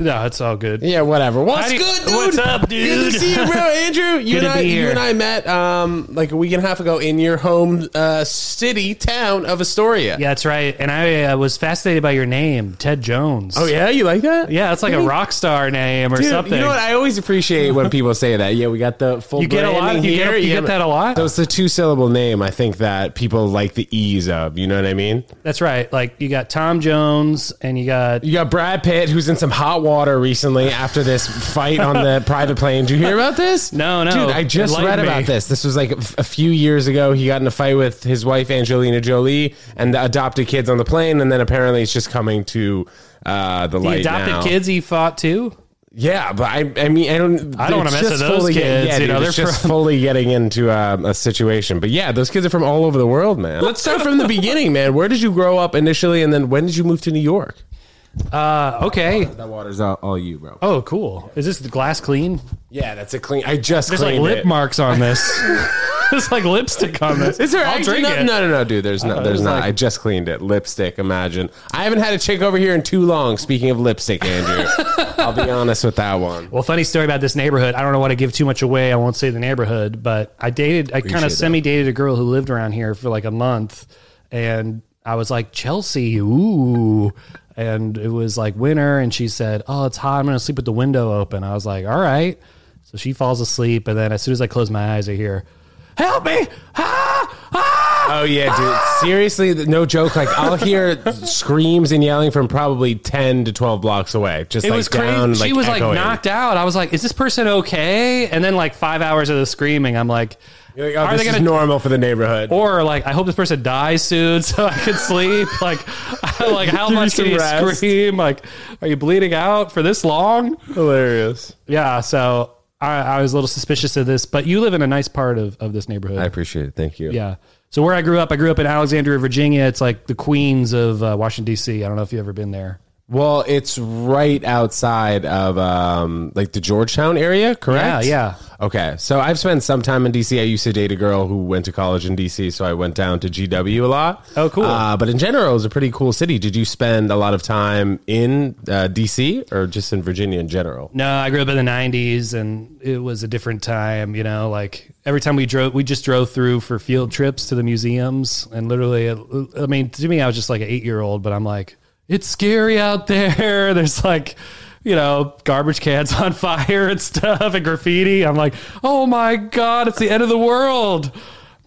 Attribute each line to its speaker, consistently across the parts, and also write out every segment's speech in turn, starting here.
Speaker 1: No, it's all good.
Speaker 2: Yeah, whatever. What's good, dude?
Speaker 1: what's up, dude?
Speaker 2: Good to see you, bro. Andrew, you
Speaker 1: Good
Speaker 2: and
Speaker 1: to
Speaker 2: I,
Speaker 1: be
Speaker 2: you and I met um like a week and a half ago in your home uh, city town of Astoria.
Speaker 1: Yeah, that's right. And I uh, was fascinated by your name, Ted Jones.
Speaker 2: Oh yeah, you like that?
Speaker 1: Yeah, it's like a
Speaker 2: Really?
Speaker 1: rock star name or
Speaker 2: Dude,
Speaker 1: something.
Speaker 2: You know what? I always appreciate when people say that. Yeah, we got the full.
Speaker 1: You get a lot-
Speaker 2: branding
Speaker 1: you get-
Speaker 2: here.
Speaker 1: you get that a lot?
Speaker 2: So it's the two syllable name. I think that people like the ease of. You know what I mean?
Speaker 1: That's right. Like you got Tom Jones and you got
Speaker 2: You got Brad Pitt, who's in some hot water recently after this fight on the private plane. Did you hear about this?
Speaker 1: No, no.
Speaker 2: Dude, I just
Speaker 1: Enlighten
Speaker 2: read
Speaker 1: me.
Speaker 2: about this. This was like a few years ago. He got in a fight with his wife Angelina Jolie and the adopted kids on the plane, and then apparently it's just coming to uh, the
Speaker 1: the
Speaker 2: light
Speaker 1: adopted
Speaker 2: now.
Speaker 1: kids he fought too.
Speaker 2: Yeah, but I, I mean, I don't.
Speaker 1: I don't wanna mess
Speaker 2: just
Speaker 1: with those kids,
Speaker 2: yeah,
Speaker 1: you
Speaker 2: dude,
Speaker 1: know,
Speaker 2: it's
Speaker 1: they're
Speaker 2: just
Speaker 1: from-
Speaker 2: fully getting into um, a situation. But yeah, those kids are from all over the world, man. Let's start from the beginning, man. Where did you grow up initially, and then when did you move to New York?
Speaker 1: Uh, okay.
Speaker 2: That water's all, all you, bro.
Speaker 1: Oh, cool. Is this the glass clean?
Speaker 2: Yeah, that's a clean. I just
Speaker 1: There's like
Speaker 2: cleaned
Speaker 1: lip
Speaker 2: it.
Speaker 1: marks on this. There's like lipstick on this.
Speaker 2: Is there
Speaker 1: I'll
Speaker 2: actually
Speaker 1: drink
Speaker 2: no,
Speaker 1: it.
Speaker 2: no, no, no, dude. There's no, there's not. I just cleaned it. Lipstick. Imagine. I haven't had a chick over here in too long. Speaking of lipstick, Andrew, I'll be honest with that one.
Speaker 1: Well, funny story about this neighborhood. I don't know want to give too much away. I won't say the neighborhood, but I dated, I kind
Speaker 2: Appreciate
Speaker 1: of
Speaker 2: that.
Speaker 1: semi dated a girl who lived around here for like a month, and I was like Chelsea, ooh, and it was like winter, and she said, "Oh, it's hot. I'm gonna sleep with the window open." I was like, "All right." So she falls asleep, and then as soon as I close my eyes, I hear, "Help me!" Ah! Ah!
Speaker 2: Oh yeah, dude. Seriously, no joke. Like I'll hear screams and yelling from probably ten to twelve blocks away. Just
Speaker 1: It
Speaker 2: like
Speaker 1: was crazy.
Speaker 2: down,
Speaker 1: she was
Speaker 2: echoing.
Speaker 1: like knocked out. I was like, "Is this person okay?" And then like five hours of the screaming, I'm like,
Speaker 2: like, oh,
Speaker 1: "Are
Speaker 2: this
Speaker 1: they
Speaker 2: is
Speaker 1: gonna
Speaker 2: normal for the neighborhood.
Speaker 1: or like I hope this person dies soon so I can sleep. like, like how
Speaker 2: Give
Speaker 1: much can you
Speaker 2: rest.
Speaker 1: scream? Like, are you bleeding out for this long?
Speaker 2: Hilarious.
Speaker 1: Yeah. So I, I was a little suspicious of this, but you live in a nice part of, of this neighborhood.
Speaker 2: I appreciate it. Thank you.
Speaker 1: yeah. So where I grew up, I grew up in Alexandria, Virginia. It's like the Queens of uh, Washington D.C. I don't know if you've ever been there.
Speaker 2: Well, it's right outside of um, like the Georgetown area, correct?
Speaker 1: Yeah, yeah.
Speaker 2: Okay, so I've spent some time in DC. I used to date a girl who went to college in DC, so I went down to GW a lot.
Speaker 1: Oh, cool.
Speaker 2: Uh, but in general, it was a pretty cool city. Did you spend a lot of time in uh, DC or just in Virginia in general?
Speaker 1: No, I grew up in the '90s, and it was a different time. You know, like every time we drove, we just drove through for field trips to the museums, and literally, I mean, to me, I was just like an eight-year-old, but I'm like, it's scary out there. There's like, you know, garbage cans on fire and stuff, and graffiti. I'm like, oh my god, it's the end of the world.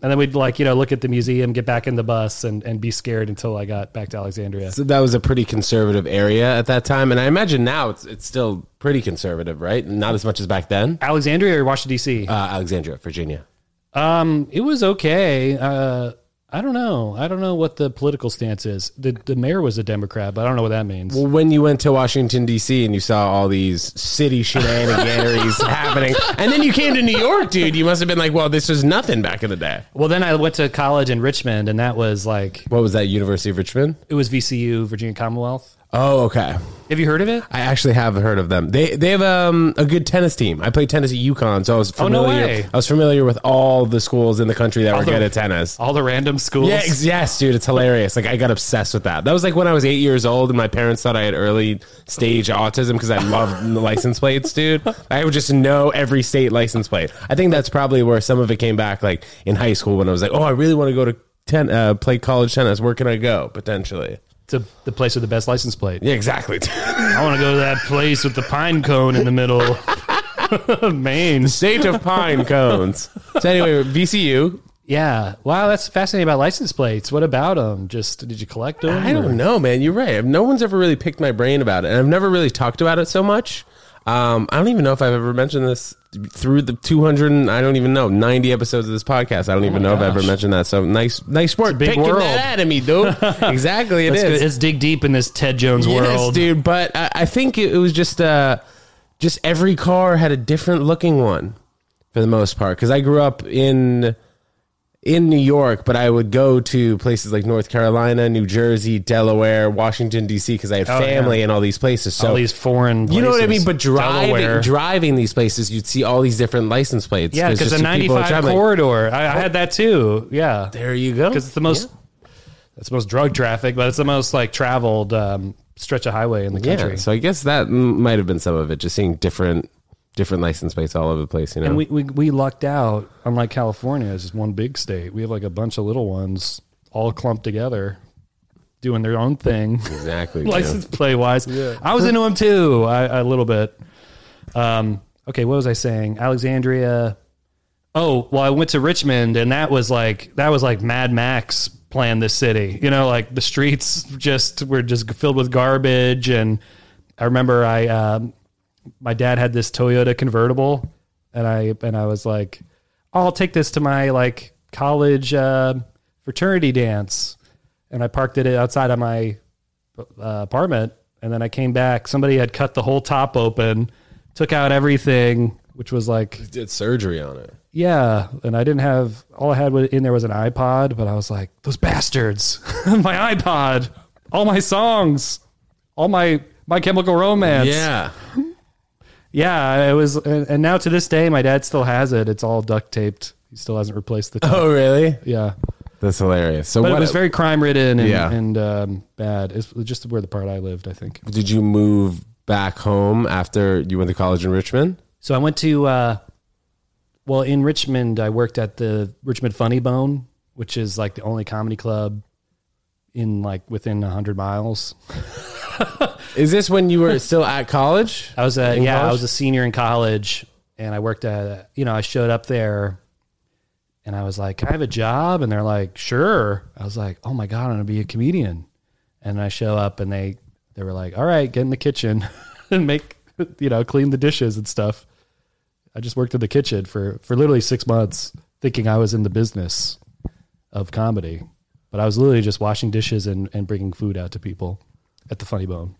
Speaker 1: And then we'd like, you know, look at the museum, get back in the bus, and, and be scared until I got back to Alexandria.
Speaker 2: So that was a pretty conservative area at that time, and I imagine now it's it's still pretty conservative, right? Not as much as back then.
Speaker 1: Alexandria or Washington D.C.
Speaker 2: Uh, Alexandria, Virginia.
Speaker 1: Um, it was okay. Uh, I don't know. I don't know what the political stance is. The the mayor was a Democrat, but I don't know what that means.
Speaker 2: Well, when you went to Washington D.C. and you saw all these city shenanigans happening, and then you came to New York, dude, you must have been like, "Well, this was nothing back in the day."
Speaker 1: Well, then I went to college in Richmond, and that was like
Speaker 2: What was that? University of Richmond.
Speaker 1: it was VCU, Virginia Commonwealth.
Speaker 2: Oh, okay.
Speaker 1: Have you heard of it?
Speaker 2: I actually have heard of them. They they have um, a good tennis team. I played tennis at UConn, so I was
Speaker 1: Oh, no
Speaker 2: familiar.
Speaker 1: way.
Speaker 2: I was familiar with all the schools in the country that were
Speaker 1: the-
Speaker 2: good at tennis.
Speaker 1: All the random schools.
Speaker 2: Yeah, yes, dude, it's hilarious. Like I got obsessed with that. That was like when I was eight years old, and my parents thought I had early stage autism because I loved the license plates, dude. I would just know every state license plate. I think that's probably where some of it came back, like in high school when I was like, oh, I really want to go to ten, uh, play college tennis. Where can I go potentially?
Speaker 1: To the place with the best license plate.
Speaker 2: Yeah, exactly.
Speaker 1: I want to go to that place with the pine cone in the middle. Maine.
Speaker 2: State of pine cones. So anyway, VCU.
Speaker 1: Yeah. Wow, that's fascinating about license plates. What about them? Just did you collect them?
Speaker 2: I
Speaker 1: or-
Speaker 2: don't know, man. You're right. No one's ever really picked my brain about it, and I've never really talked about it so much. Um, I don't even know if I've ever mentioned this through the 200. I don't even know 90 episodes of this podcast. I don't even know if I've ever mentioned that. So nice, nice sport.
Speaker 1: big
Speaker 2: Picking
Speaker 1: world.
Speaker 2: that out of me, dude. exactly, it
Speaker 1: Let's,
Speaker 2: is.
Speaker 1: let's dig deep in this Ted Jones
Speaker 2: Yes,
Speaker 1: world.
Speaker 2: dude. But I, I think it, it was just uh, just every car had a different looking one for the most part. Because I grew up in in New York, but I would go to places like North Carolina, New Jersey, Delaware, Washington D.C. because I had
Speaker 1: Oh,
Speaker 2: family
Speaker 1: yeah.
Speaker 2: in all these places. So
Speaker 1: All these foreign
Speaker 2: you know what I
Speaker 1: places.
Speaker 2: mean? But driving
Speaker 1: Delaware.
Speaker 2: driving these places, you'd see all these different license plates.
Speaker 1: Yeah, because
Speaker 2: just
Speaker 1: the
Speaker 2: people
Speaker 1: 95
Speaker 2: driving.
Speaker 1: corridor. I, I had that too. Yeah.
Speaker 2: There you go.
Speaker 1: Because it's the most, it's the most drug traffic, but it's the most like traveled um, stretch of highway in the country.
Speaker 2: Yeah, so I guess that m- might have been some of it. Just seeing different different license plates all over the place. You know,
Speaker 1: And we, we we lucked out. Unlike California, it's just one big state. We have like a bunch of little ones all clumped together, doing their own thing.
Speaker 2: exactly. Jim.
Speaker 1: license play wise. I was into them too, I, a little bit. Um, okay, what was I saying? Alexandria. Oh, well, I went to Richmond, and that was like that was like Mad Max playing this city. You know, like the streets just were just filled with garbage. And I remember I, um, my dad had this Toyota convertible, and I and I was like, I'll take this to my like college uh, fraternity dance, and I parked it outside of my uh, apartment, and then I came back. Somebody had cut the whole top open, took out everything, which was like,
Speaker 2: did surgery on it.
Speaker 1: yeah. And I didn't have all I had in there was an iPod, but I was like, those bastards, my iPod, all my songs, all my My Chemical Romance.
Speaker 2: Yeah.
Speaker 1: Yeah. It was, and, and now to this day, my dad still has it. It's all duct taped. He still hasn't replaced the top.
Speaker 2: Oh, really?
Speaker 1: Yeah.
Speaker 2: That's hilarious. So
Speaker 1: But
Speaker 2: what
Speaker 1: it was very crime ridden and,
Speaker 2: Yeah.
Speaker 1: and um, bad. It's just where the part I lived, I think.
Speaker 2: did you move back home after you went to college in Richmond?
Speaker 1: So I went to, uh, well, in Richmond, I worked at the Richmond Funny Bone, which is like the only comedy club in like within a 100 miles.
Speaker 2: Is this when you were still at college?
Speaker 1: I was a,
Speaker 2: In
Speaker 1: yeah, I
Speaker 2: college?
Speaker 1: was a senior in college and I worked at, you know, I showed up there and I was like, can I have a job? And they're like, sure. I was like, oh my God, I'm going to be a comedian. And I show up and they, they were like, all right, get in the kitchen and make, you know, clean the dishes and stuff. I just worked in the kitchen for, for literally six months thinking I was in the business of comedy, but I was literally just washing dishes and, and bringing food out to people at the funny bone.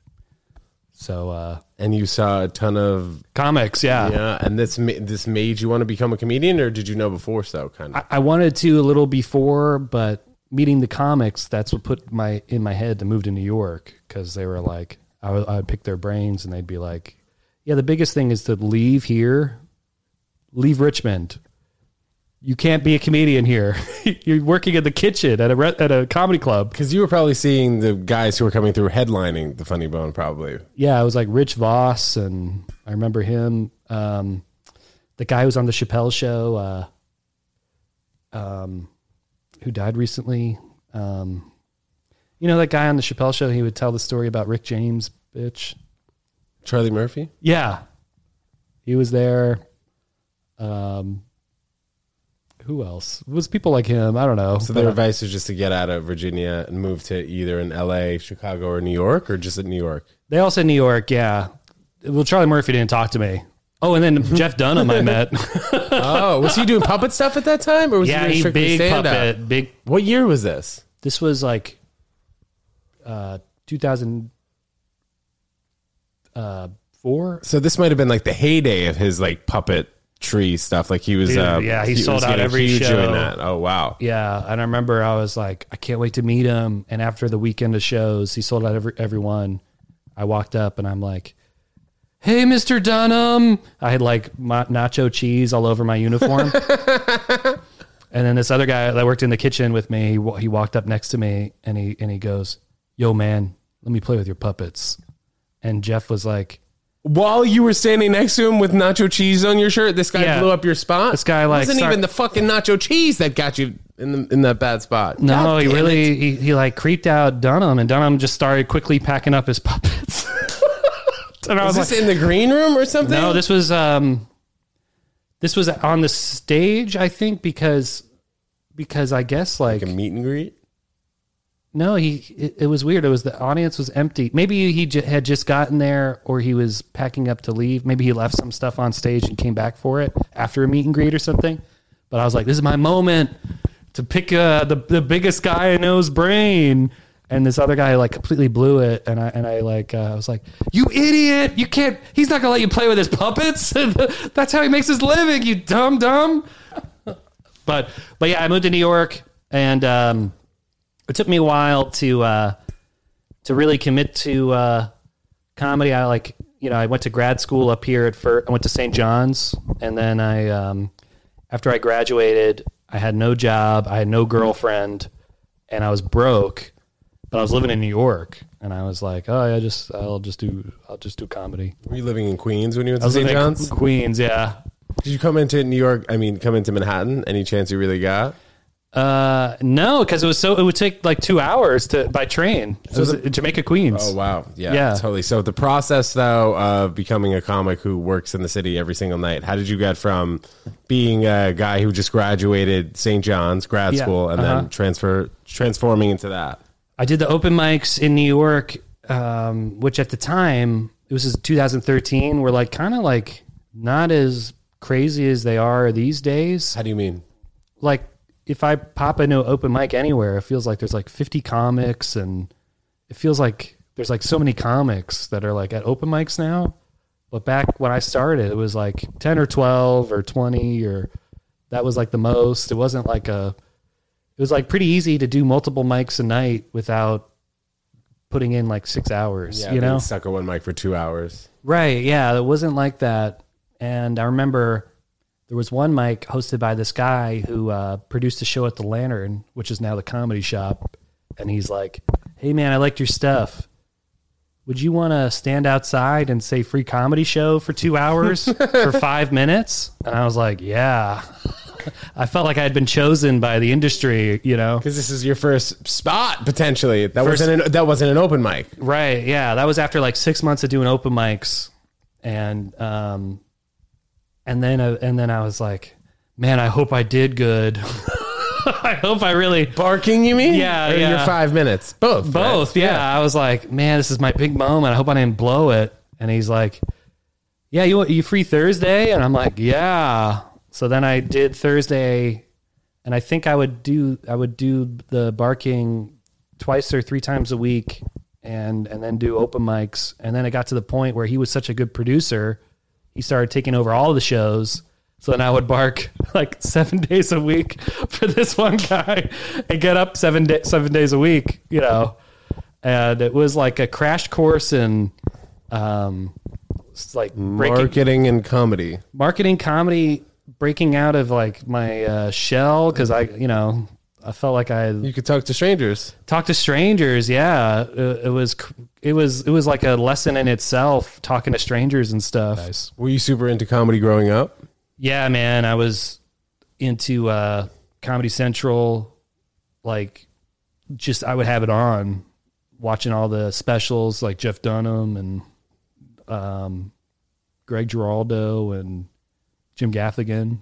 Speaker 1: So, uh,
Speaker 2: And you saw a ton of
Speaker 1: comics. Yeah.
Speaker 2: yeah, and this ma- this made you want to become a comedian, or did you know before? So kind of.
Speaker 1: I, I wanted to a little before, but meeting the comics, that's what put my in my head to move to New York because they were like, I would, I would pick their brains and they'd be like, yeah, the biggest thing is to leave here, leave Richmond. You can't be a comedian here. You're working in the kitchen at a re- at a comedy club.
Speaker 2: Because you were probably seeing the guys who were coming through headlining the Funny Bone, probably.
Speaker 1: Yeah, it was like Rich Voss, and I remember him. Um, the guy who was on the Chappelle show, uh, um, who died recently. Um, you know that guy on the Chappelle show? He would tell the story about Rick James, bitch.
Speaker 2: Charlie Murphy.
Speaker 1: Yeah, he was there. Um, who else? It was people like him? I don't know.
Speaker 2: So their
Speaker 1: uh,
Speaker 2: advice was just to get out of Virginia and move to either in L.A., Chicago, or New York, or just in New York.
Speaker 1: they all said New York. Yeah. Well, Charlie Murphy didn't talk to me. Oh, and then Jeff Dunham I met.
Speaker 2: oh, was he doing puppet stuff at that time, or was
Speaker 1: yeah,
Speaker 2: he
Speaker 1: he big
Speaker 2: stand-up?
Speaker 1: puppet, big
Speaker 2: What year was this?
Speaker 1: This was like uh 2004.
Speaker 2: So this might have been like the heyday of his like puppet tree stuff. Like he was,
Speaker 1: Dude,
Speaker 2: uh,
Speaker 1: yeah, he sold
Speaker 2: was
Speaker 1: out every show.
Speaker 2: doing that. Oh wow,
Speaker 1: Yeah, and I remember I was like, I can't wait to meet him. And after the weekend of shows, he sold out every every one. I walked up and I'm like, "Hey, Mr. Dunham!" I had like nacho cheese all over my uniform. and then this other guy that worked in the kitchen with me, he, he walked up next to me and he and he goes, "Yo, man, let me play with your puppets." And Jeff was like,
Speaker 2: While you were standing next to him with nacho cheese on your shirt, this guy
Speaker 1: Yeah.
Speaker 2: blew up your spot.
Speaker 1: This guy, like,
Speaker 2: it wasn't
Speaker 1: start-
Speaker 2: even the fucking nacho cheese that got you in the, in that bad spot.
Speaker 1: No,
Speaker 2: God
Speaker 1: he
Speaker 2: damn
Speaker 1: really he, he like creeped out Dunham, and Dunham just started quickly packing up his puppets. and I
Speaker 2: Was
Speaker 1: was
Speaker 2: this
Speaker 1: like,
Speaker 2: in the green room or something?
Speaker 1: no, this was um, this was on the stage, I think, because because I guess like,
Speaker 2: like a meet and greet.
Speaker 1: No, he it, it was weird. It was the audience was empty. Maybe he j- had just gotten there, or he was packing up to leave. Maybe he left some stuff on stage and came back for it after a meet and greet or something. But I was like, this is my moment to pick uh, the the biggest guy I know's brain. And this other guy like completely blew it, and I and I like uh, I was like, "You idiot! You can't. He's not gonna let you play with his puppets. That's how he makes his living. You dumb dumb." But but yeah, I moved to New York, and um, it took me a while to uh, to really commit to uh, comedy. I like you know I went to grad school up here at first. I went to St. John's, and then I um, after I graduated, I had no job, I had no girlfriend, and I was broke. but I was living in New York, and I was like, oh, yeah, just I'll just do I'll just do comedy.
Speaker 2: Were you living in Queens when you went
Speaker 1: I
Speaker 2: to
Speaker 1: was
Speaker 2: St.
Speaker 1: living in
Speaker 2: John's?
Speaker 1: Queens, yeah.
Speaker 2: Did you come into New York? I mean, come into Manhattan? Any chance you really got?
Speaker 1: Uh, no, because it was so it would take like two hours to by train. So it was in Jamaica, Queens.
Speaker 2: Oh wow, yeah,
Speaker 1: Yeah.
Speaker 2: totally. So the process though of becoming a comic who works in the city every single night, how did you get from being a guy who just graduated St. John's grad
Speaker 1: Yeah,
Speaker 2: school and
Speaker 1: uh-huh.
Speaker 2: then transfer transforming into that?
Speaker 1: I did the open mics in New York, um, which at the time it was 2013. Were like kind of like not as crazy as they are these days.
Speaker 2: How do you mean?
Speaker 1: Like if I pop into open mic anywhere, it feels like there's like 50 comics, and it feels like there's like so many comics that are like at open mics now. But back when I started, it was like 10 or 12 or 20 or that was like the most. It wasn't like a it was like pretty easy to do multiple mics a night without putting in like 6 hours,
Speaker 2: Yeah,
Speaker 1: you know?
Speaker 2: stuck at one mic for two hours.
Speaker 1: Right. Yeah. It wasn't like that. And I remember there was one mic hosted by this guy who uh, produced a show at the Lantern, which is now the comedy shop. And he's like, Hey, man, I liked your stuff. Would you want to stand outside and say free comedy show for two hours for five minutes? And I was like, Yeah. I felt like I had been chosen by the industry, you know?
Speaker 2: Because this is your first spot potentially. That
Speaker 1: First-
Speaker 2: wasn't an, that wasn't an open mic.
Speaker 1: Right. Yeah. That was after like six months of doing open mics, and um, and then uh, and then I was like, man, I hope I did good. I hope I really
Speaker 2: Barking, you mean?
Speaker 1: Yeah,
Speaker 2: Or
Speaker 1: yeah.
Speaker 2: Your five minutes, both. right?
Speaker 1: both. Yeah. I was like, man, this is my big moment. I hope I didn't blow it. And he's like, yeah, you you free Thursday? And I'm like, yeah. So then I did Thursday, and I think I would do I would do the barking twice or three times a week, and and then do open mics. And then it got to the point where he was such a good producer, he started taking over all the shows. So then I would bark like seven days a week for this one guy, and get up seven day, seven days a week, you know. And it was like a crash course in, um, like breaking
Speaker 2: Marketing and comedy.
Speaker 1: marketing comedy breaking out of like my uh, shell because I, you know, I felt like I
Speaker 2: You could talk to strangers.
Speaker 1: Talk to strangers. Yeah, it, it was it was it was like a lesson in itself talking to strangers and stuff.
Speaker 2: Were you super into comedy growing up?
Speaker 1: Yeah, man, I was into uh, Comedy Central. Like, just I would have it on, watching all the specials like Jeff Dunham and um, Greg Giraldo and Jim Gaffigan,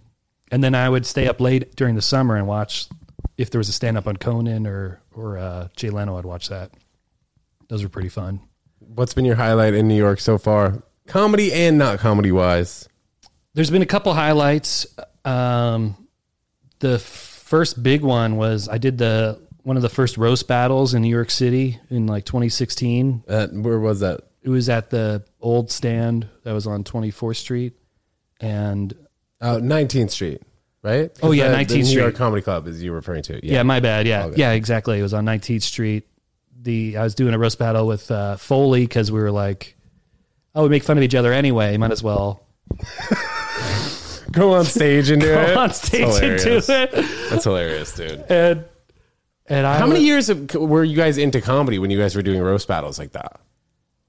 Speaker 1: and then I would stay up late during the summer and watch if there was a stand up on Conan or or uh, Jay Leno. I'd watch that. Those were pretty fun.
Speaker 2: What's been your highlight in New York so far? Comedy and not comedy wise.
Speaker 1: There's been a couple highlights. Um, the first big one was I did the one of the first roast battles in New York City in like 2016.
Speaker 2: Uh, where was that?
Speaker 1: It was at the old stand that was on 24th Street, and
Speaker 2: Oh, 19th Street, right?
Speaker 1: Oh, yeah,
Speaker 2: The-
Speaker 1: 19th
Speaker 2: the New York
Speaker 1: Street.
Speaker 2: Comedy Club is you referring to.
Speaker 1: yeah, my bad. Yeah,
Speaker 2: good.
Speaker 1: yeah, exactly. It was on 19th Street. The I was doing a roast battle with uh, Foley because we were like, oh, we make fun of each other anyway. Might as well
Speaker 2: Go on stage and do it.
Speaker 1: go on stage and do it.
Speaker 2: That's hilarious, dude.
Speaker 1: And and I
Speaker 2: How many
Speaker 1: was-
Speaker 2: years of, were you guys into comedy when you guys were doing roast battles like that?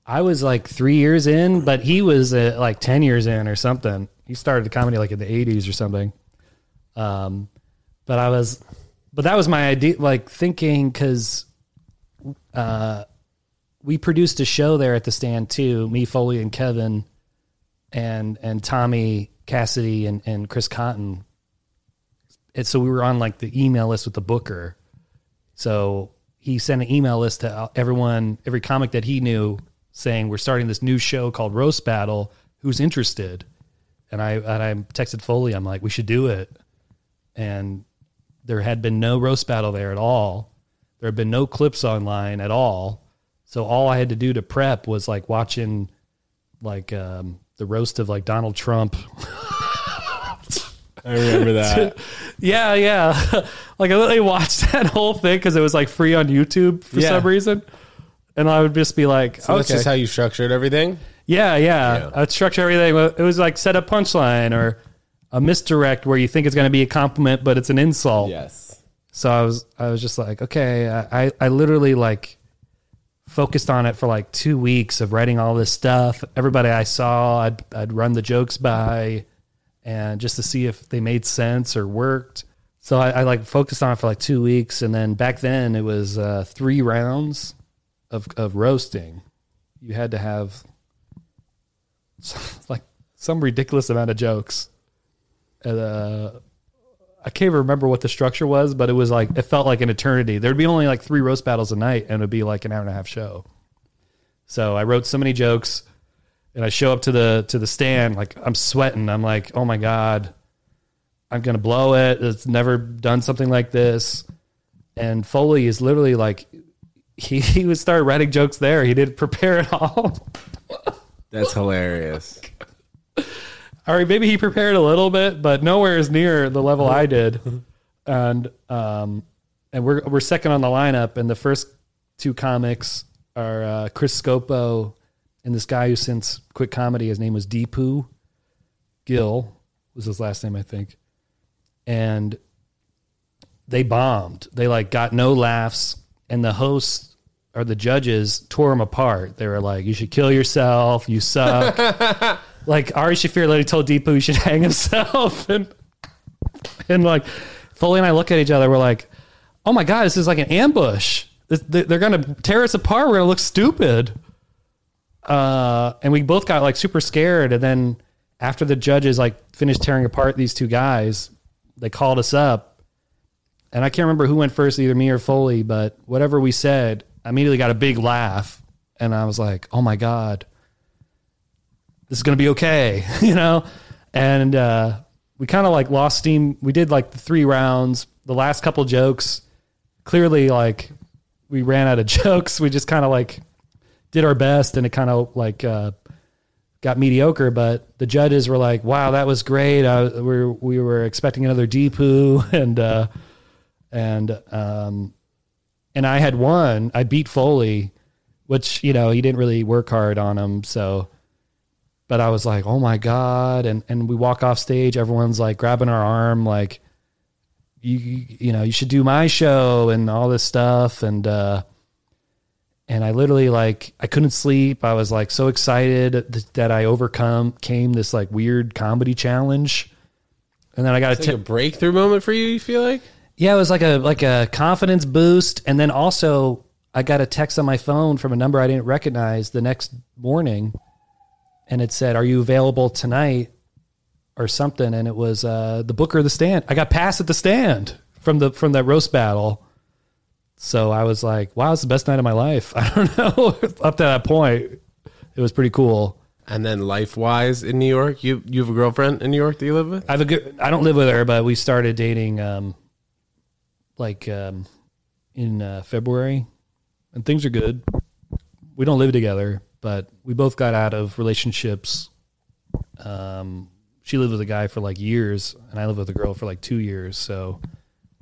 Speaker 1: I was like three years in, but he was uh, like 10 years in or something. He started comedy like in the 80s or something. Um, but I was, but that was my idea, like thinking because uh, we produced a show there at the stand too, me, Foley, and Kevin, and and Tommy Cassidy and, and Chris Cotton. And so we were on like the email list with the booker. So he sent an email list to everyone, every comic that he knew, saying we're starting this new show called Roast Battle. Who's interested? And I and I texted Foley. I'm like, we should do it. And there had been no roast battle there at all. There had been no clips online at all. So all I had to do to prep was like watching like um, the roast of like Donald Trump
Speaker 2: I remember that.
Speaker 1: Yeah, yeah. like I literally watched that whole thing because it was like free on YouTube for
Speaker 2: Yeah.
Speaker 1: some reason, and I would just be like,
Speaker 2: So
Speaker 1: okay,
Speaker 2: that's just how you structured everything?
Speaker 1: yeah, yeah,
Speaker 2: Yeah.
Speaker 1: I'd structure everything. It was like set a punchline or a misdirect where you think it's going to be a compliment, but it's an insult.
Speaker 2: Yes.
Speaker 1: So I was, I was just like, okay, I, I literally like focused on it for like two weeks of writing all this stuff. Everybody I saw, I'd, I'd run the jokes by and just to see if they made sense or worked. So I, I like focused on it for like two weeks. And then back then it was uh, three rounds of, of roasting. You had to have like some ridiculous amount of jokes. Uh, I can't even remember what the structure was, but it was like it felt like an eternity. There'd be only like three roast battles a night, and it'd be like an hour and a half show. So I wrote so many jokes, and I show up to the to the stand like I'm sweating. I'm like, oh my god, I'm gonna blow it. It's never done something like this. And Foley is literally like, he he would start writing jokes there. He didn't prepare at all.
Speaker 2: That's hilarious.
Speaker 1: All right, maybe he prepared a little bit, but nowhere as near the level I did. And um, and we're we're second on the lineup, and the first two comics are uh, Chris Scopo and this guy who since quit comedy. His name was Deepu Gill was his last name, I think. And they bombed. They like got no laughs, and the hosts or the judges tore them apart. They were like, "You should kill yourself. You suck." like Ari Shaffir literally told Deepu he should hang himself, and and like Foley and I look at each other. We're like, "Oh my god, this is like an ambush. They're gonna tear us apart. We're gonna look stupid." Uh, and we both got like super scared. And then after the judges like finished tearing apart these two guys, they called us up, and I can't remember who went first, either me or Foley, but whatever we said, I immediately got a big laugh, and I was like, "Oh my god." This is going to be okay, you know? And uh, we kind of like lost steam. We did like the three rounds, the last couple jokes. Clearly, like we ran out of jokes. We just kind of like did our best and it kind of like uh, got mediocre. But the judges were like, wow, that was great. I, we, were, we were expecting another deep Deepu. And, uh, and, um, and I had won. I beat Foley, which, you know, he didn't really work hard on him. So, but I was like, oh my God. And, and we walk off stage, everyone's like grabbing our arm, like, you, you know, you should do my show and all this stuff. And, uh, and I literally like, I couldn't sleep. I was like so excited th- that I overcome came this like weird comedy challenge. And then I got
Speaker 2: It's like a breakthrough moment for you. You feel like?
Speaker 1: yeah, it was like a like a confidence boost, and then also I got a text on my phone from a number I didn't recognize the next morning, and it said, "Are you available tonight?" or something, and it was uh, the Booker of the Stand. I got passed at the stand from the from that roast battle, so I was like, "Wow, it's the best night of my life." I don't know. Up to that point, it was pretty cool.
Speaker 2: And then life wise in New York, you you have a girlfriend in New York that you live with?
Speaker 1: I have a good. I don't live with her, but we started dating um, like um, in uh, February, and things are good. We don't live together, but we both got out of relationships. Um, she lived with a guy for like years, and I lived with a girl for like two years. So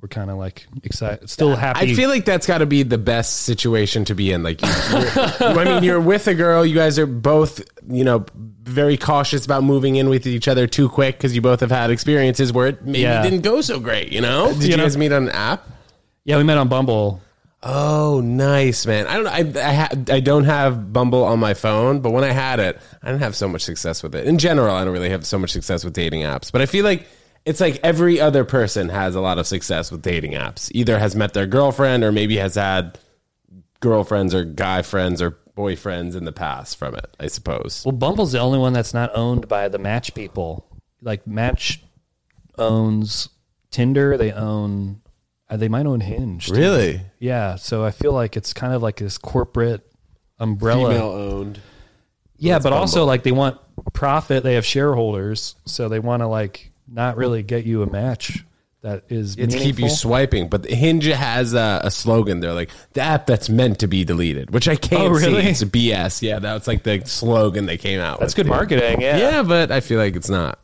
Speaker 1: we're kind of like excited, still happy.
Speaker 2: I feel like that's got to be the best situation to be in. Like, I mean, you're with a girl. You guys are both, you know, very cautious about moving in with each other too quick because you both have had experiences where it maybe
Speaker 1: Yeah.
Speaker 2: didn't go so great. You know? Did you,
Speaker 1: You know-
Speaker 2: guys meet on an app?
Speaker 1: yeah, we met on Bumble.
Speaker 2: Oh, nice, man. I don't. I I, ha- I don't have Bumble on my phone, but when I had it, I didn't have so much success with it. In general, I don't really have so much success with dating apps. But I feel like it's like every other person has a lot of success with dating apps. Either has met their girlfriend or maybe has had girlfriends or guy friends or boyfriends in the past from it, I suppose.
Speaker 1: Well, Bumble's the only one that's not owned by the Match people. Like Match owns Tinder. They own. Uh, they might own Hinge. too.
Speaker 2: Really?
Speaker 1: Yeah. So I feel like it's kind of like this corporate umbrella.
Speaker 2: owned.
Speaker 1: yeah,
Speaker 2: That's
Speaker 1: but also like they want profit. They have shareholders, so they want to like not really get you a match that is
Speaker 2: It's keep you
Speaker 1: meaningful.
Speaker 2: swiping, but Hinge has a, a slogan. They're like the app that's meant to be deleted, which I can't
Speaker 1: Oh, really?
Speaker 2: see. It's BS. Yeah, that's like the slogan they came out.
Speaker 1: That's
Speaker 2: with.
Speaker 1: good marketing. Yeah.
Speaker 2: Yeah, but I feel like it's not.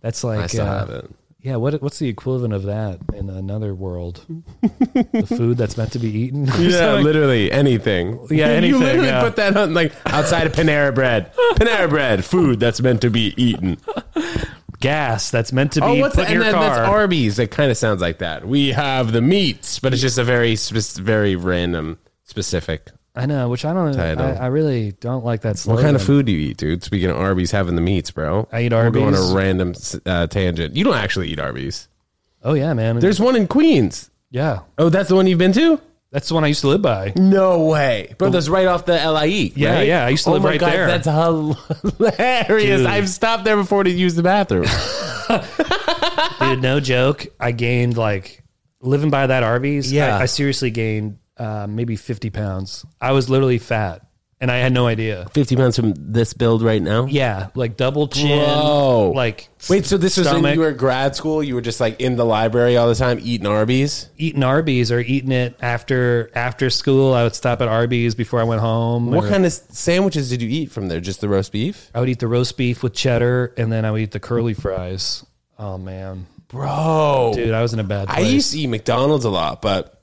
Speaker 1: That's
Speaker 2: I
Speaker 1: like
Speaker 2: still
Speaker 1: uh,
Speaker 2: have it.
Speaker 1: Yeah, what what's the equivalent of that in another world? the food that's meant to be eaten.
Speaker 2: Yeah,
Speaker 1: something?
Speaker 2: literally anything.
Speaker 1: Yeah,
Speaker 2: you
Speaker 1: anything,
Speaker 2: literally
Speaker 1: yeah.
Speaker 2: put that on like outside of Panera Bread. Panera Bread, food that's meant to be eaten.
Speaker 1: gas that's meant to be
Speaker 2: Oh, what's
Speaker 1: put
Speaker 2: that?
Speaker 1: in
Speaker 2: And
Speaker 1: your
Speaker 2: then that's
Speaker 1: car.
Speaker 2: Arby's. It kind of sounds like that. We have the meats, but it's just a very very random, specific.
Speaker 1: I know, which I don't. I, I really don't like that.
Speaker 2: What kind of food do you eat, dude? Speaking of Arby's having the meats, bro.
Speaker 1: I eat Arby's.
Speaker 2: We'll go on a random uh, tangent. You don't actually eat Arby's.
Speaker 1: Oh yeah, man.
Speaker 2: There's one in Queens.
Speaker 1: yeah,
Speaker 2: Oh, that's the one you've been to?
Speaker 1: that's the one I used to live by.
Speaker 2: No way, bro. That's right off the LIE.
Speaker 1: Yeah,
Speaker 2: right?
Speaker 1: yeah, I used to
Speaker 2: Oh
Speaker 1: live
Speaker 2: my
Speaker 1: right
Speaker 2: God,
Speaker 1: there.
Speaker 2: That's hilarious.
Speaker 1: Dude.
Speaker 2: I've stopped there before to use the bathroom.
Speaker 1: Dude, no joke. I gained like living by that Arby's.
Speaker 2: Yeah.
Speaker 1: I, I seriously gained uh, maybe fifty pounds. I was literally fat, and I had no idea.
Speaker 2: Fifty pounds from this build right now.
Speaker 1: Yeah, like double chin.
Speaker 2: Whoa.
Speaker 1: Like
Speaker 2: Wait, so this was when
Speaker 1: stomach.
Speaker 2: you were at grad school? You were just like in the library all the time eating Arby's?
Speaker 1: eating Arby's or eating it after after school. I would stop at Arby's before I went home.
Speaker 2: What
Speaker 1: or-
Speaker 2: kind of sandwiches did you eat from there? Just the roast beef?
Speaker 1: I would eat the roast beef with cheddar, and then I would eat the curly fries. Oh man,
Speaker 2: Bro.
Speaker 1: dude, I was in a bad
Speaker 2: I used to eat McDonald's a lot, but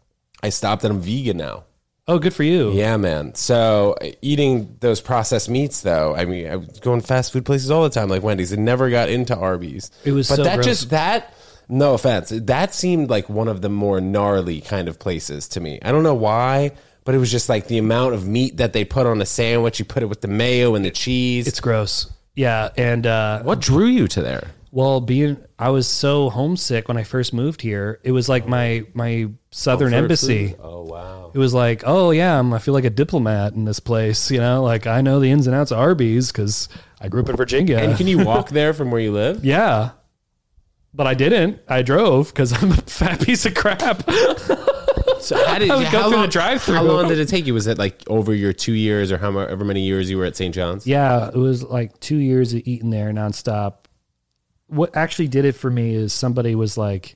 Speaker 2: I stopped and I'm vegan now.
Speaker 1: oh, good for you.
Speaker 2: Yeah, man. So eating those processed meats, though, I mean, I was going fast food places all the time, like Wendy's. I never got into Arby's.
Speaker 1: It was
Speaker 2: but
Speaker 1: so
Speaker 2: that
Speaker 1: gross.
Speaker 2: just that. No offense, that seemed like one of the more gnarly kind of places to me. I don't know why, but it was just like the amount of meat that they put on a sandwich. You put it with the mayo and the cheese.
Speaker 1: It's gross. Yeah, and uh,
Speaker 2: what drew you to there?
Speaker 1: Well, being I was so homesick when I first moved here. It was like my my southern embassy.
Speaker 2: Oh wow.
Speaker 1: It was like, oh yeah, I'm, I feel like a diplomat in this place. You know, like I know the ins and outs of Arby's because I grew up in Virginia.
Speaker 2: And can you walk there from where you live?
Speaker 1: yeah, but I didn't. I drove because I'm a fat piece of crap.
Speaker 2: So how did
Speaker 1: I would go
Speaker 2: how
Speaker 1: through
Speaker 2: long-
Speaker 1: the drive-thru.
Speaker 2: How long did it take you? Was it like over your two years or however many years you were at St. John's?
Speaker 1: Yeah, it was like two years of eating there nonstop. What actually did it for me is somebody was like,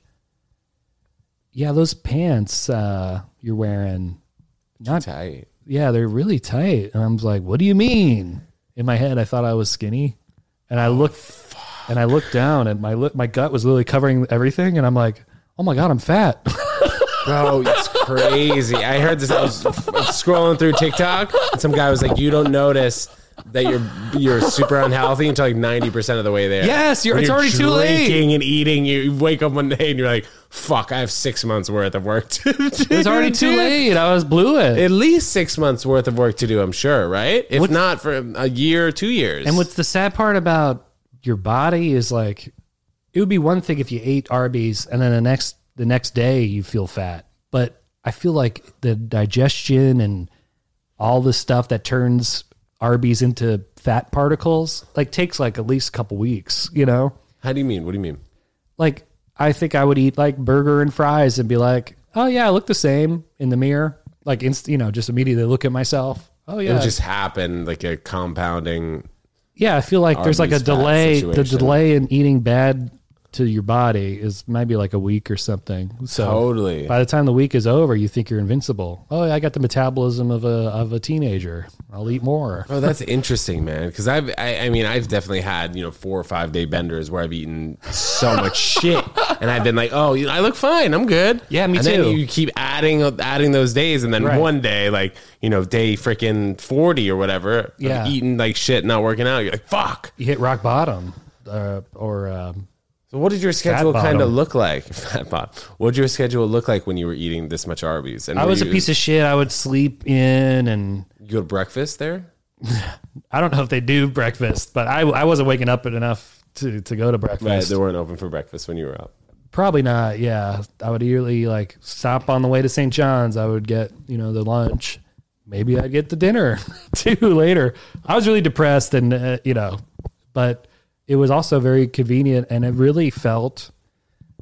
Speaker 1: "Yeah, those pants uh, you're wearing, not
Speaker 2: Tight.
Speaker 1: yeah, they're really tight." And I was like, "What do you mean?" In my head, I thought I was skinny, and I looked and I looked down, and my lip, my gut was literally covering everything, and I'm like, "Oh my god, I'm fat."
Speaker 2: Bro, it's crazy. I heard this. I was scrolling through TikTok, and some guy was like, "You don't notice that you're you're super unhealthy until like ninety percent of the way there."
Speaker 1: Yes, you're-
Speaker 2: When
Speaker 1: it's already too late.
Speaker 2: Drinking and eating, you wake up one day and you're like, "Fuck, I have six months worth of work to do."
Speaker 1: It's already too late. I was blew it.
Speaker 2: At least six months worth of work to do. I'm sure, right? If not for a year, or two years.
Speaker 1: And what's the sad part about your body is like it would be one thing if you ate Arby's and then the next the next day you feel fat. But I feel like the digestion and all the stuff that turns Arby's into fat particles like takes like at least a couple weeks, you know?
Speaker 2: How do you mean? What do you mean?
Speaker 1: Like I think I would eat like burger and fries and be like, "Oh yeah, I look the same in the mirror." Like inst- you know, just immediately look at myself. Oh
Speaker 2: It
Speaker 1: yeah.
Speaker 2: would just happen, like a compounding.
Speaker 1: Yeah, I feel like there's like a
Speaker 2: Arby's fat
Speaker 1: delay. The
Speaker 2: situation.
Speaker 1: delay in eating bad to your body is maybe like a week or something. So
Speaker 2: Totally.
Speaker 1: by the time the week is over, you think you're invincible. Oh, I got the metabolism of a of a teenager. I'll eat more.
Speaker 2: Oh, that's interesting, man. Because I've, I, I mean, I've definitely had you know four or five day benders where I've eaten so much shit, and I've been like, oh, you know, I look fine, I'm good.
Speaker 1: Yeah, me
Speaker 2: and
Speaker 1: too.
Speaker 2: Then you keep adding, adding those days, and then
Speaker 1: Right.
Speaker 2: one day, like you know, day freaking forty or whatever,
Speaker 1: Yeah.
Speaker 2: eating like shit, not working out. You're like, fuck.
Speaker 1: You hit rock bottom, uh, or um,
Speaker 2: So what did your schedule kind of look like? Fat bot. What did your schedule look like when you were eating this much Arby's? And
Speaker 1: I was a piece of shit. I would sleep in, and
Speaker 2: You go to breakfast there?
Speaker 1: I don't know if they do breakfast, but I I wasn't waking up enough to to go to breakfast.
Speaker 2: Right, they weren't open for breakfast when you were out.
Speaker 1: Probably not. Yeah, I would usually like stop on the way to St. John's. I would get you know the lunch. Maybe I'd get the dinner too later. I was really depressed, and uh, you know, but it was also very convenient, and it really felt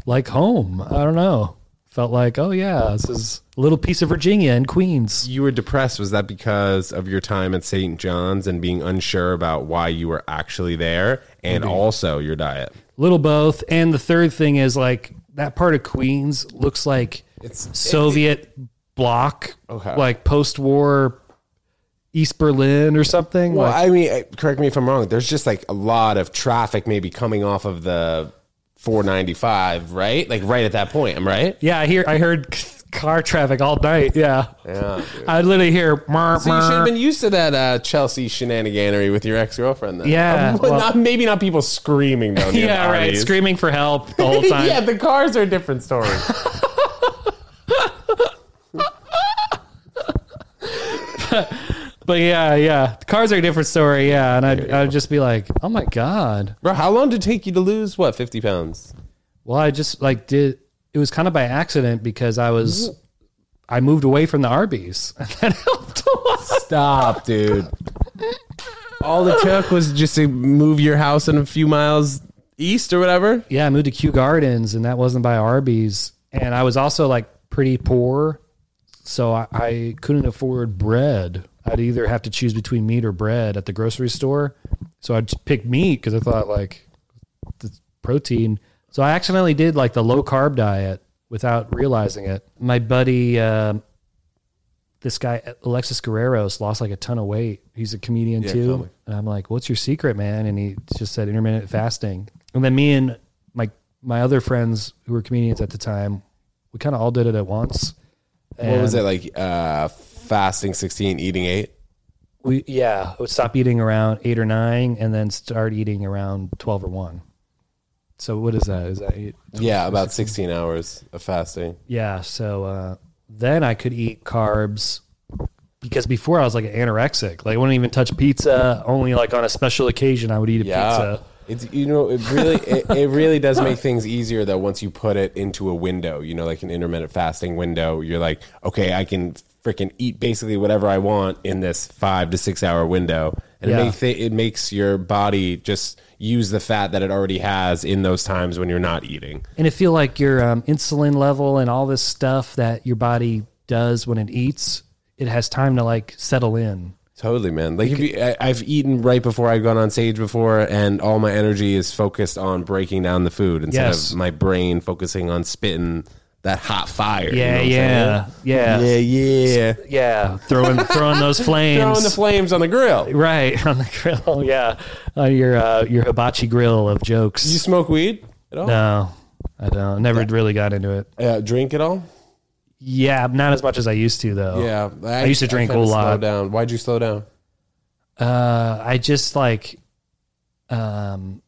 Speaker 1: like home. I don't know. Felt like, oh yeah, this is a little piece of Virginia in Queens.
Speaker 2: You were depressed. Was that because of your time at St. John's and being unsure about why you were actually there and also your diet?
Speaker 1: Little both, and the third thing is like that part of Queens looks like
Speaker 2: It's
Speaker 1: Soviet bloc,
Speaker 2: Okay.
Speaker 1: like post-war East Berlin or something.
Speaker 2: Well,
Speaker 1: like,
Speaker 2: I mean, correct me if I'm wrong. There's just like a lot of traffic maybe coming off of the 495, right? Like right at that point. I'm right.
Speaker 1: yeah, I hear. I heard car traffic all night. Yeah,
Speaker 2: Yeah. dude.
Speaker 1: I literally hear. "Mur,
Speaker 2: So you should have been used to that uh, Chelsea shenaniganery with your ex girlfriend. Then,
Speaker 1: Yeah,
Speaker 2: Um,
Speaker 1: well-
Speaker 2: not, maybe not people screaming though.
Speaker 1: yeah, right. Screaming for help the whole time.
Speaker 2: yeah, the cars are a different story.
Speaker 1: But yeah, yeah, the cars are a different story. Yeah, and I'd, I'd just be like, oh my god.
Speaker 2: Bro, how long did it take you to lose what fifty pounds?
Speaker 1: Well, I just like did. It was kind of by accident because I was, I moved away from the Arby's, and that helped a lot.
Speaker 2: Stop, dude. All it took was just to move your house in a few miles east or whatever.
Speaker 1: Yeah, I moved to Kew Gardens, and that wasn't by Arby's. And I was also like pretty poor, so I, I couldn't afford bread. I'd either have to choose between meat or bread at the grocery store. So I'd pick meat because I thought like the protein. So I accidentally did like the low carb diet without realizing it. My buddy, uh, this guy Alexis Guerreros, lost like a ton of weight. He's a comedian
Speaker 2: Yeah,
Speaker 1: too, and I'm like, "What's your secret, man?" And he just said intermittent fasting. And then me and my my other friends who were comedians at the time, we kind of all did it at once.
Speaker 2: What was
Speaker 1: And
Speaker 2: it like? Uh, fasting sixteen, eating eight.
Speaker 1: We yeah, I would stop eating around eight or nine, and then start eating around twelve or one. So what is that? Is that eight?
Speaker 2: Yeah, about sixteen hours of fasting.
Speaker 1: Yeah. So uh, then I could eat carbs because before I was like anorexic. Like I wouldn't even touch pizza. Only like on a special occasion I would eat a
Speaker 2: Yeah.
Speaker 1: pizza.
Speaker 2: It's you know it really it, it really does make things easier though once you put it into a window you know like an intermittent fasting window you're like okay I can freaking eat basically whatever I want in this five to six hour window and
Speaker 1: Yeah.
Speaker 2: it makes it makes your body just use the fat that it already has in those times when you're not eating
Speaker 1: And it feel like your um, insulin level and all this stuff that your body does when it eats, it has time to like settle in.
Speaker 2: Totally, man. Like if you, I, I've eaten right before I've gone on stage before, and all my energy is focused on breaking down the food instead
Speaker 1: Yes.
Speaker 2: of my brain focusing on spitting that hot fire. you know
Speaker 1: Yeah, yeah, yeah,
Speaker 2: yeah, yeah.
Speaker 1: yeah. Throwing throwing those flames.
Speaker 2: Throwing the flames on the grill.
Speaker 1: right on the grill. Yeah, on your uh, your hibachi grill of jokes.
Speaker 2: Did you smoke weed at all?
Speaker 1: no, I don't. Never really got into it.
Speaker 2: Uh, drink at all?
Speaker 1: Yeah, not as much as I used to though.
Speaker 2: Yeah,
Speaker 1: I used to drink a lot.
Speaker 2: Down. Why'd you slow down?
Speaker 1: Uh, I just like, um,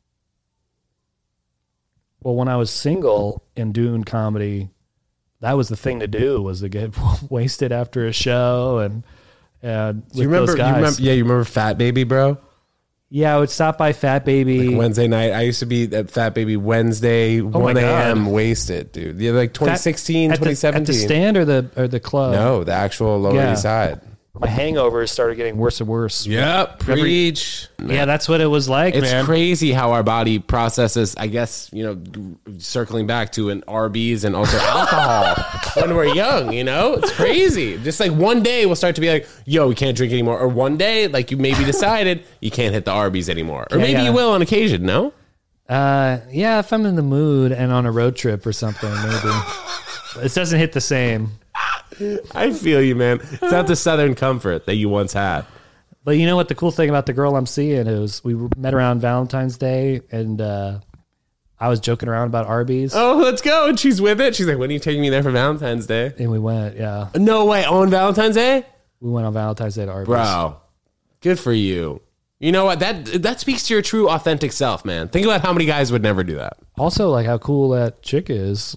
Speaker 1: well, when I was single and doing comedy, that was the thing to do was to get wasted after a show and and
Speaker 2: you remember? You remember? Yeah, you remember Fat Baby, bro?
Speaker 1: yeah, I would stop by Fat Baby.
Speaker 2: Wednesday night. I used to be at Fat Baby Wednesday,
Speaker 1: Oh my
Speaker 2: 1
Speaker 1: God.
Speaker 2: a.m. wasted, dude. Yeah, like 2016,
Speaker 1: at the,
Speaker 2: 2017.
Speaker 1: at the stand or the or the club.
Speaker 2: No, the actual Lower
Speaker 1: Yeah.
Speaker 2: East Side.
Speaker 1: My hangovers started getting worse and worse.
Speaker 2: Yep, preach.
Speaker 1: Yeah, that's what it was like,
Speaker 2: It's
Speaker 1: man.
Speaker 2: crazy how our body processes. I guess you know, circling back to an Arby's and also alcohol when we're young. You know, it's crazy. Just like one day we'll start to be like, "Yo, we can't drink anymore," or one day like you maybe decided you can't hit the Arby's anymore, or
Speaker 1: Yeah,
Speaker 2: maybe
Speaker 1: yeah.
Speaker 2: you will on occasion. No,
Speaker 1: Uh, yeah, if I'm in the mood and on a road trip or something, maybe. it doesn't hit the same.
Speaker 2: I feel you, man. It's not the Southern comfort that you once had.
Speaker 1: But you know what? The cool thing about the girl I'm seeing is we met around Valentine's Day, and uh, I was joking around about Arby's,
Speaker 2: Oh, let's go! And she's with it. She's like, "When are you taking me there for Valentine's Day?"
Speaker 1: and we went. Yeah,
Speaker 2: No way on Valentine's Day.
Speaker 1: we went on Valentine's Day to Arby's.
Speaker 2: Bro, good for you. You know what? That that speaks to your true authentic self, man. Think about how many guys would never do that.
Speaker 1: Also, like how cool that chick is,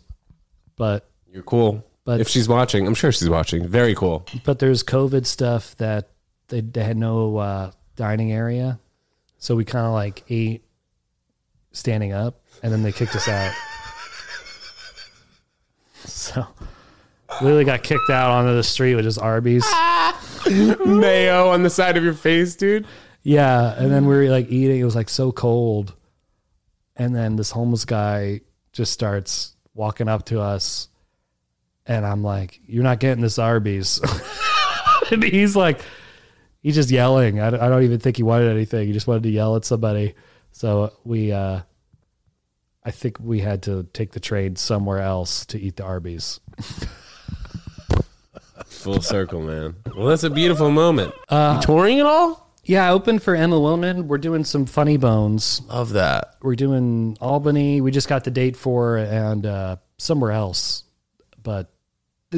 Speaker 1: but
Speaker 2: You're cool.
Speaker 1: But-
Speaker 2: if she's watching, I'm sure she's watching. Very cool.
Speaker 1: but there's COVID stuff that they, they had no uh, dining area, so we kind of like ate standing up, and then they kicked us out. So we really got kicked out onto the street with just Arby's.
Speaker 2: Mayo on the side of your face, dude.
Speaker 1: Yeah, and then we were like eating. It was like so cold, and then this homeless guy just starts walking up to us, and I'm like, "You're not getting this Arby's," and he's like, he's just yelling. I, don't- I don't even think he wanted anything. He just wanted to yell at somebody. So we, uh, I think we had to take the train somewhere else to eat the Arby's.
Speaker 2: Full circle, man. Well, that's a beautiful moment. you touring at all?
Speaker 1: Yeah, I opened for Emma Willmann. We're doing some funny bones.
Speaker 2: Love that.
Speaker 1: we're doing Albany. We just got the date for and uh, somewhere else, but th-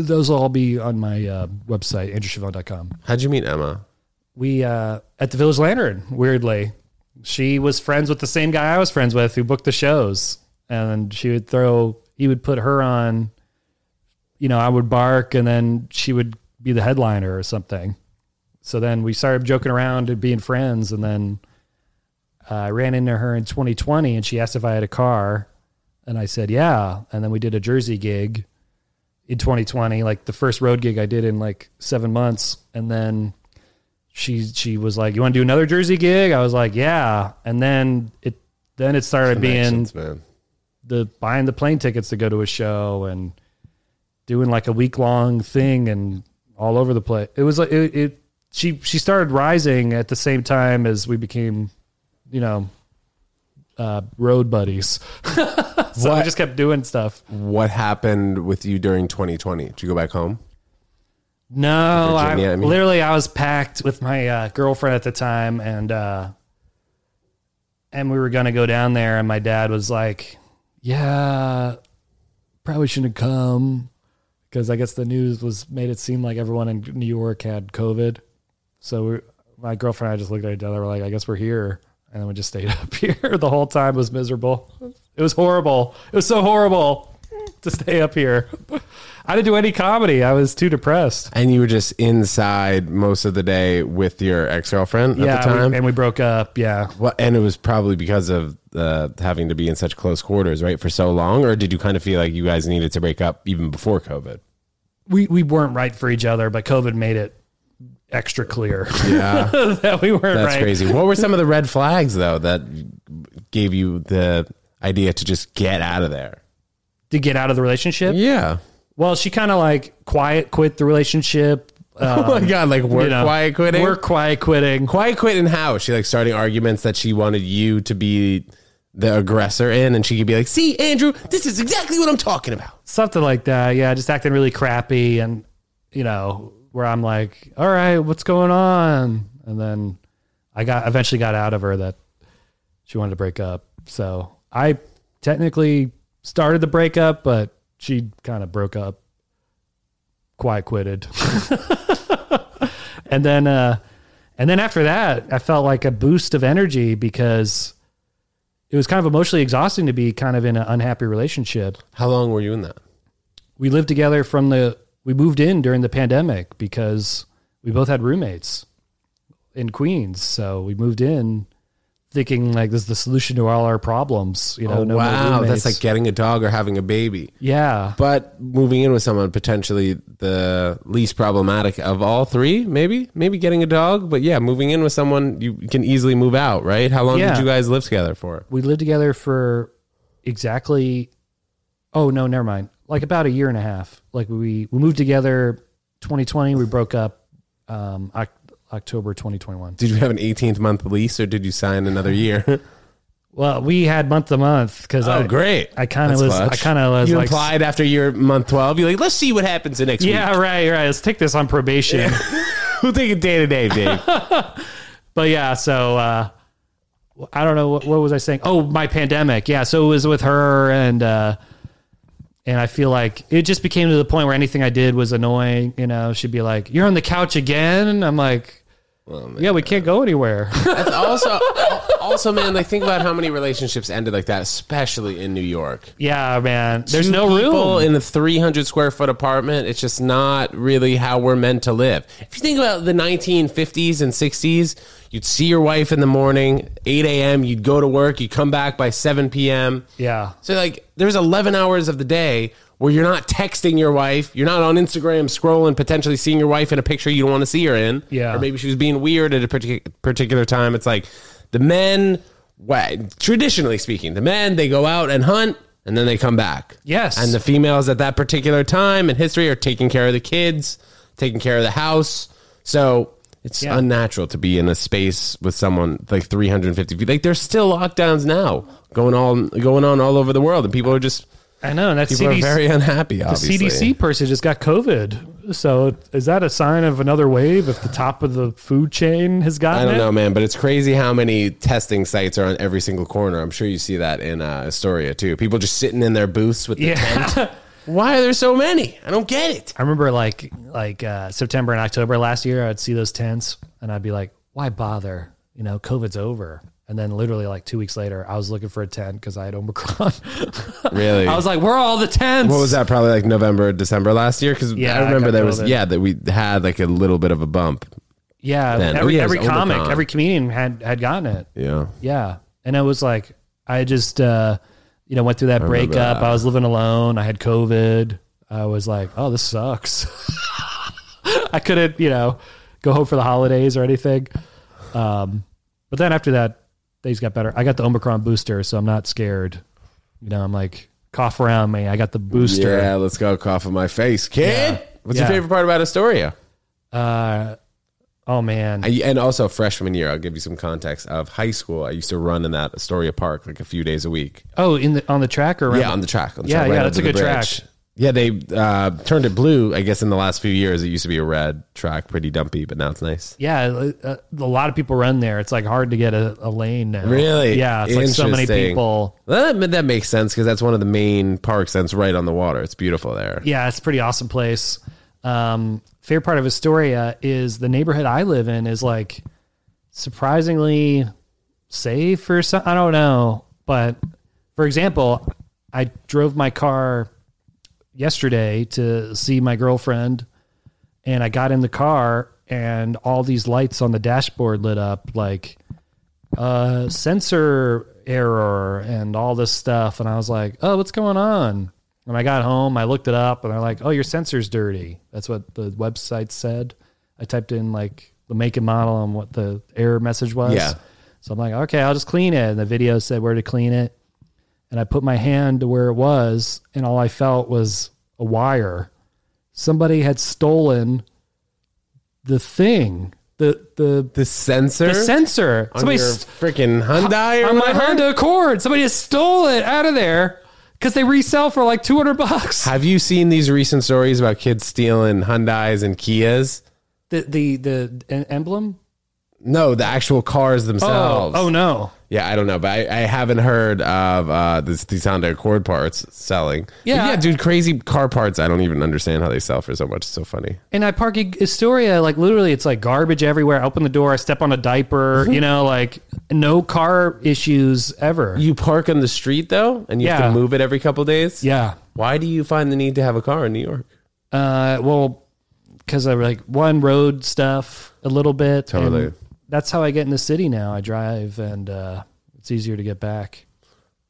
Speaker 1: those will all be on my uh, website andrewchavon.com.
Speaker 2: How'd you meet Emma?
Speaker 1: We uh, at the Village Lantern. Weirdly, she was friends with the same guy I was friends with who booked the shows, and she would throw. He would put her on. You know, I would bark, and then she would be the headliner or something. So then we started joking around and being friends, and then uh, I ran into her in 2020, and she asked if I had a car, and I said yeah, and then we did a Jersey gig in 2020, like the first road gig I did in like seven months, and then she she was like, "You want to do another Jersey gig?" I was like, "Yeah," and then it then it started being the buying the plane tickets to go to a show and doing like a week long thing and all over the place. It was like it, it. She she started rising at the same time as we became, you know, uh, road buddies. so we
Speaker 2: What-
Speaker 1: just kept doing stuff.
Speaker 2: What happened with you during 2020? Did you go back home?
Speaker 1: No, I,
Speaker 2: I mean.
Speaker 1: literally I was packed with my uh, girlfriend at the time, and uh, and we were gonna go down there, and my dad was like, "Yeah, probably shouldn't have come," because I guess the news was made it seem like everyone in New York had COVID. So we, my girlfriend and I just looked at each other, we're like, "I guess we're here," and then we just stayed up here the whole time. It was miserable. It was horrible. It was so horrible to stay up here. I didn't do any comedy. I was too depressed.
Speaker 2: And you were just inside most of the day with your ex girlfriend at the time?
Speaker 1: we- and we broke up. Yeah,
Speaker 2: Well, and it was probably because of uh, having to be in such close quarters, right, for so long, or did you kind of feel like you guys needed to break up even before COVID?
Speaker 1: we we weren't right for each other, but COVID made it extra clear
Speaker 2: Yeah,
Speaker 1: that we weren't
Speaker 2: that's
Speaker 1: right.
Speaker 2: crazy. What were some of the red flags though that gave you the idea to just get out of there?
Speaker 1: To get out of the relationship.
Speaker 2: Yeah.
Speaker 1: Well, she kind of like quiet quit the relationship.
Speaker 2: oh my um, god, like work
Speaker 1: you know,
Speaker 2: quiet quitting.
Speaker 1: Work quiet quitting.
Speaker 2: quiet quitting how? She like starting arguments that she wanted you to be the aggressor in, and she could be like, "See, Andrew, this is exactly what I'm talking about."
Speaker 1: Something like that. Yeah, just acting really crappy, and you know, where I'm like, all right, what's going on? And then I got eventually got out of her that she wanted to break up. So I technically started the breakup, but she kind of broke up, quiet quitted. and then uh and then after that, I felt like a boost of energy because it was kind of emotionally exhausting to be kind of in an unhappy relationship.
Speaker 2: How long were you in that?
Speaker 1: We lived together from the we moved in during the pandemic because we both had roommates in Queens. So we moved in thinking like this is the solution to all our problems. You know,
Speaker 2: Oh,
Speaker 1: no
Speaker 2: wow, that's like getting a dog or having a baby.
Speaker 1: yeah,
Speaker 2: But moving in with someone potentially the least problematic of all three, maybe, maybe getting a dog. But yeah, moving in with someone you can easily move out, right? How long
Speaker 1: Yeah.
Speaker 2: did you guys live together for?
Speaker 1: we lived together for exactly. Oh no, never mind. Like about a year and a half. Like we we moved together 2020. We broke up um, Oc- October 2021.
Speaker 2: Did you have an 18th month lease or did you sign another year?
Speaker 1: Well, we had month to month because
Speaker 2: oh,
Speaker 1: I
Speaker 2: great.
Speaker 1: I kind of was. I kind of was
Speaker 2: You
Speaker 1: like,
Speaker 2: applied after your month 12. You're like, let's see what happens the next
Speaker 1: yeah,
Speaker 2: week.
Speaker 1: right, right. Let's take this on probation.
Speaker 2: We'll take it day to day, Dave.
Speaker 1: but yeah, so uh, I don't know what, what was I saying. Oh, my pandemic. Yeah, so it was with her, and uh, and I feel like it just became to the point where anything I did was annoying. You know, she'd be like, "You're on the couch again." And I'm like, oh, "Yeah, we can't go anywhere."
Speaker 2: That's also, also, man, like think about how many relationships ended like that, especially in New York.
Speaker 1: yeah, man. There's
Speaker 2: Two
Speaker 1: no
Speaker 2: people
Speaker 1: room.
Speaker 2: in a 300 square foot apartment. It's just not really how we're meant to live. If you think about the 1950s and 60s, you'd see your wife in the morning, 8 a.m., you'd go to work, you'd come back by 7 p.m.
Speaker 1: yeah,
Speaker 2: So, like, there's 11 hours of the day where you're not texting your wife, you're not on Instagram scrolling, potentially seeing your wife in a picture you don't want to see her in.
Speaker 1: Yeah.
Speaker 2: Or maybe she was being weird at a partic- particular time. It's like the men, well, traditionally speaking, the men, they go out and hunt and then they come back.
Speaker 1: Yes.
Speaker 2: And the females at that particular time in history are taking care of the kids, taking care of the house. So, it's
Speaker 1: Yeah.
Speaker 2: unnatural to be in a space with someone like 350 feet. Like there's still lockdowns now going on going on all over the world, and people are just
Speaker 1: I know. And that's
Speaker 2: people
Speaker 1: CDC.
Speaker 2: are very unhappy.
Speaker 1: the CDC person just got COVID. So is that a sign of another wave? If the top of the food chain has gotten
Speaker 2: I don't
Speaker 1: it?
Speaker 2: know, man, but it's crazy how many testing sites are on every single corner. I'm sure you see that in uh, Astoria too. People just sitting in their booths with the tent.
Speaker 1: Yeah.
Speaker 2: Why are there so many? I don't get it.
Speaker 1: I remember like like uh, September and October last year, I'd see those tents and I'd be like, why bother? You know, COVID's over. And then literally like two weeks later, I was looking for a tent because I had Omicron.
Speaker 2: Really?
Speaker 1: I was like, where are all the tents?
Speaker 2: what was that? Probably like November, December last year. Because
Speaker 1: Yeah,
Speaker 2: I
Speaker 1: I
Speaker 2: remember
Speaker 1: got
Speaker 2: there was yeah that we had like a little bit of a bump.
Speaker 1: Yeah,
Speaker 2: Then- oh,
Speaker 1: every
Speaker 2: yeah,
Speaker 1: every comic,
Speaker 2: Omicron.
Speaker 1: every comedian had had gotten it.
Speaker 2: Yeah.
Speaker 1: Yeah, and I was like, I just uh, you know went through that
Speaker 2: remember
Speaker 1: breakup.
Speaker 2: that.
Speaker 1: I was living alone. I had COVID. I was like, oh, this sucks. I couldn't, you know, go home for the holidays or anything. Um, but then after that, things got better. I got the Omicron booster, so I'm not scared. You know, I'm like cough around me. I got the booster.
Speaker 2: Yeah, let's go cough in my face, kid.
Speaker 1: Yeah.
Speaker 2: What's
Speaker 1: Yeah.
Speaker 2: your favorite part about Astoria?
Speaker 1: Uh, oh man,
Speaker 2: I, and also freshman year, I'll give you some context of high school. I used to run in that Astoria Park like a few days a week.
Speaker 1: oh in the on the track or around
Speaker 2: Yeah, on the track. On the
Speaker 1: Yeah,
Speaker 2: track,
Speaker 1: yeah,
Speaker 2: right
Speaker 1: that's a good track.
Speaker 2: Yeah, they uh, turned it blue. I guess in the last few years, it used to be a red track, pretty dumpy, but now it's nice.
Speaker 1: Yeah, uh, a lot of people run there. It's like hard to get a, a lane now.
Speaker 2: Really?
Speaker 1: Yeah, it's like so many people.
Speaker 2: That, that makes sense because that's one of the main parks that's right on the water. It's beautiful there.
Speaker 1: Yeah, it's a pretty awesome place. Um, favorite part of Astoria is the neighborhood I live in is like surprisingly safe or something. I don't know, but for example, I drove my car yesterday to see my girlfriend, and I got in the car and all these lights on the dashboard lit up like uh sensor error and all this stuff and I was like, "Oh, what's going on?" When I got home, I looked it up and they're like, "Oh, your sensor's dirty." That's what the website said. I typed in like the make and model and what the error message was.
Speaker 2: Yeah.
Speaker 1: So I'm like, "Okay, I'll just clean it." And the video said where to clean it. And I put my hand to where it was and all I felt was a wire. Somebody had stolen the thing, the the
Speaker 2: The sensor,
Speaker 1: the sensor.
Speaker 2: on
Speaker 1: Somebody
Speaker 2: your freaking Hyundai or
Speaker 1: on my
Speaker 2: whatever?
Speaker 1: Honda Accord. Somebody just stole it out of there because they resell for like two hundred bucks.
Speaker 2: Have you seen these recent stories about kids stealing Hyundais and Kias?
Speaker 1: The the the emblem.
Speaker 2: No, the actual cars
Speaker 1: Oh,
Speaker 2: themselves.
Speaker 1: oh no.
Speaker 2: Yeah, I don't know, but I, I haven't heard of uh, this, these Honda Accord parts selling. But
Speaker 1: Yeah.
Speaker 2: yeah, dude, crazy car parts. I don't even understand how they sell for so much. It's so funny.
Speaker 1: And I park in Astoria, like literally, it's like garbage everywhere. I open the door, I step on a diaper. you know, like no car issues ever.
Speaker 2: You park on the street though, and you have to move it every couple days.
Speaker 1: yeah.
Speaker 2: Why do you find the need to have a car in New York?
Speaker 1: Uh, well, because I like one road stuff a little bit. and
Speaker 2: Totally.
Speaker 1: That's how I get in the city now. I drive, and uh, it's easier to get back.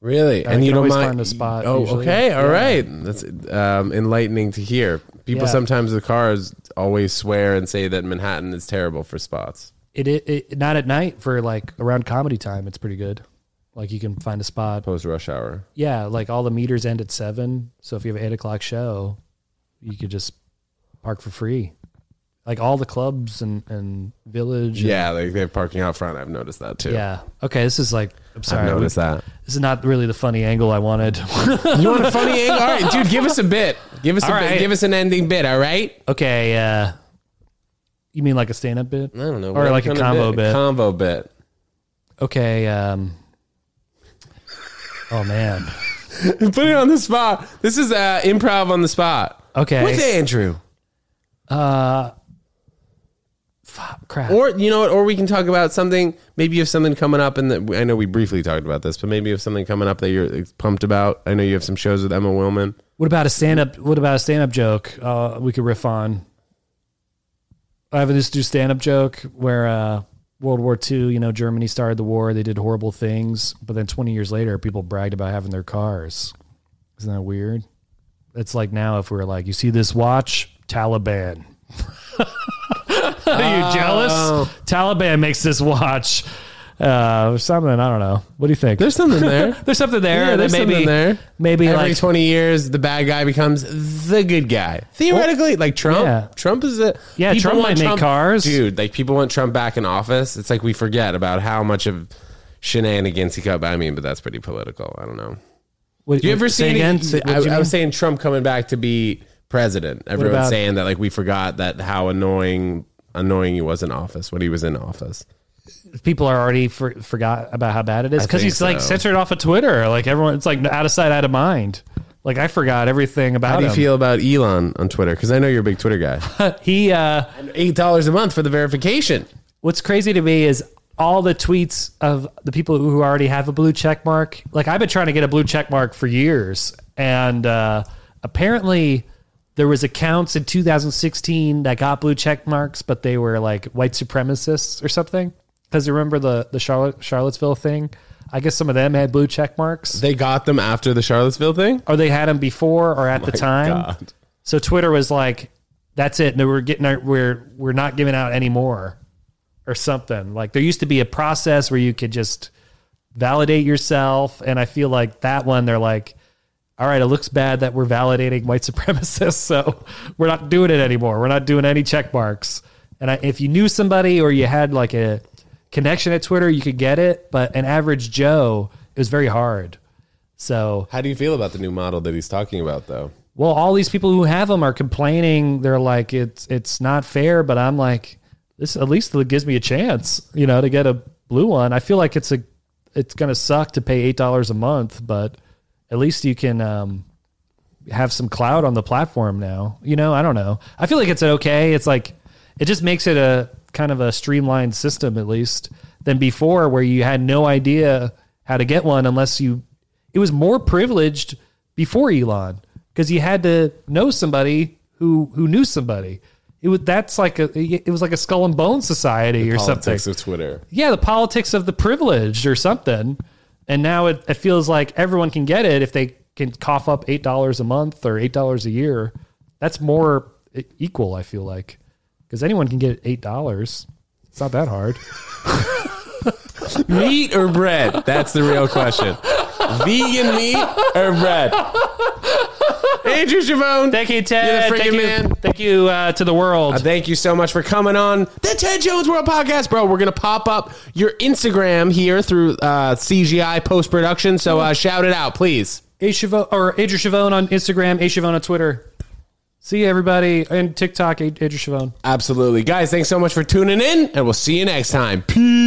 Speaker 2: Really?
Speaker 1: I
Speaker 2: and you don't
Speaker 1: always
Speaker 2: mind
Speaker 1: find a spot
Speaker 2: Oh,
Speaker 1: usually.
Speaker 2: okay, all
Speaker 1: Yeah.
Speaker 2: right. That's um, enlightening to hear. People
Speaker 1: Yeah.
Speaker 2: sometimes the cars always swear and say that Manhattan is terrible for spots.
Speaker 1: It, it, it not at night for like around comedy time. It's pretty good. Like you can find a spot.
Speaker 2: Post rush hour.
Speaker 1: Yeah, like all the meters end at seven. So if you have an eight o'clock show, you could just park for free. Like all the clubs and and village. and-
Speaker 2: Yeah, like they have parking out front. I've noticed that too.
Speaker 1: yeah. Okay, this is like I'm sorry.
Speaker 2: I've noticed that.
Speaker 1: This is not really the funny angle I wanted.
Speaker 2: You want a funny angle? All right, dude, give us a bit. Give us a
Speaker 1: All
Speaker 2: bit.
Speaker 1: right.
Speaker 2: Give us an ending bit. All right.
Speaker 1: okay. uh You mean like a stand up bit?
Speaker 2: I don't know.
Speaker 1: Or
Speaker 2: what
Speaker 1: like a
Speaker 2: kind of
Speaker 1: combo bit.
Speaker 2: Combo bit.
Speaker 1: Okay. um Oh man.
Speaker 2: Put it on the spot. This is uh, improv on the spot.
Speaker 1: Okay.
Speaker 2: With Andrew.
Speaker 1: Fuck, crap.
Speaker 2: Or you know what? Or we can talk about something. Maybe you have something coming up, and I know we briefly talked about this, but maybe you have something coming up that you're pumped about. I know you have some shows with Emma Willmann.
Speaker 1: What about a stand up? What about a stand up joke? Uh, we could riff on. I have this do stand up joke where uh, World War II, you know, Germany started the war. They did horrible things, but then 20 years later, people bragged about having their cars. Isn't that weird? It's like now if we are like, you see this watch, Taliban. Are you jealous? Taliban makes this watch. Uh, or something. I don't know. What do you think?
Speaker 2: There's something there.
Speaker 1: There's something there.
Speaker 2: Yeah,
Speaker 1: that
Speaker 2: there's
Speaker 1: maybe,
Speaker 2: something there.
Speaker 1: Maybe
Speaker 2: Every
Speaker 1: like
Speaker 2: 20 years, the bad guy becomes the good guy. Theoretically, like Trump.
Speaker 1: Yeah.
Speaker 2: Trump is a
Speaker 1: Yeah,
Speaker 2: people
Speaker 1: Trump
Speaker 2: want
Speaker 1: might make cars.
Speaker 2: dude. Like people want Trump back in office. It's like we forget about how much of shenanigans he got. I mean, but that's pretty political. I don't know.
Speaker 1: What,
Speaker 2: Do you ever see
Speaker 1: again?
Speaker 2: Any,
Speaker 1: Say-
Speaker 2: I,
Speaker 1: you
Speaker 2: I was saying Trump coming back to be president. Everyone's
Speaker 1: about-
Speaker 2: saying that like we forgot that how annoying annoying he was in office when he was in office.
Speaker 1: people are already for, forgot about how bad it is
Speaker 2: I
Speaker 1: because
Speaker 2: think
Speaker 1: he's like
Speaker 2: so.
Speaker 1: censored off of Twitter. Like everyone, it's like out of sight, out of mind. Like I forgot everything about
Speaker 2: How do you
Speaker 1: him.
Speaker 2: feel about Elon on Twitter? Because I know you're a big Twitter guy.
Speaker 1: He, uh,
Speaker 2: Eight dollars a month for the verification.
Speaker 1: what's crazy to me is all the tweets of the people who already have a blue check mark. Like I've been trying to get a blue check mark for years, and uh, apparently there was accounts in 2016 that got blue check marks, but they were like white supremacists or something. Because you remember the the Charlotte, Charlottesville thing? I guess some of them had blue check marks,
Speaker 2: They got them after the Charlottesville thing.
Speaker 1: or they had them before or at the time.
Speaker 2: God.
Speaker 1: So Twitter was like, "That's it. No, we're getting our, we're we're not giving out any more, or something." Like there used to be a process where you could just validate yourself, and I feel like that one they're like, "All right, it looks bad that we're validating white supremacists, so we're not doing it anymore. We're not doing any check marks." And I, if you knew somebody or you had like a connection at Twitter, you could get it, but an average Joe, it was very hard. So
Speaker 2: How do you feel about the new model that he's talking about, though?
Speaker 1: well, all these people who have them are complaining. They're like, it's it's not fair. But I'm like, this at least it gives me a chance, you know, to get a blue one. I feel like it's a it's gonna suck to pay eight dollars a month, but at least you can um, have some cloud on the platform now. You know, I don't know. I feel like it's okay. It's like it just makes it a kind of a streamlined system at least than before, where you had no idea how to get one unless you. It was more privileged before Elon because you had to know somebody who who knew somebody. It was that's like a it was like a skull and bone society or something.
Speaker 2: Politics of Twitter.
Speaker 1: Yeah, the politics of the privileged or something. And now it, it feels like everyone can get it if they can cough up eight dollars a month or eight dollars a year. That's more equal. I feel like because anyone can get eight dollars. It's not that hard.
Speaker 2: meat or bread? That's the real question. Vegan meat or bread? Andrew Chavone.
Speaker 1: Thank you, Ted.
Speaker 2: You're the freaking
Speaker 1: Thank you,
Speaker 2: man.
Speaker 1: Thank you uh, to the world.
Speaker 2: Thank you so much for coming on the Ted Jones World Podcast, bro. We're gonna pop up your Instagram here through uh, CGI post production. So uh, shout it out, please.
Speaker 1: A Chavone or Adria Chavone on Instagram, A Chavone on Twitter. See you everybody and TikTok, Adria Chavone.
Speaker 2: Absolutely, guys. Thanks so much for tuning in, and we'll see you next time. Peace.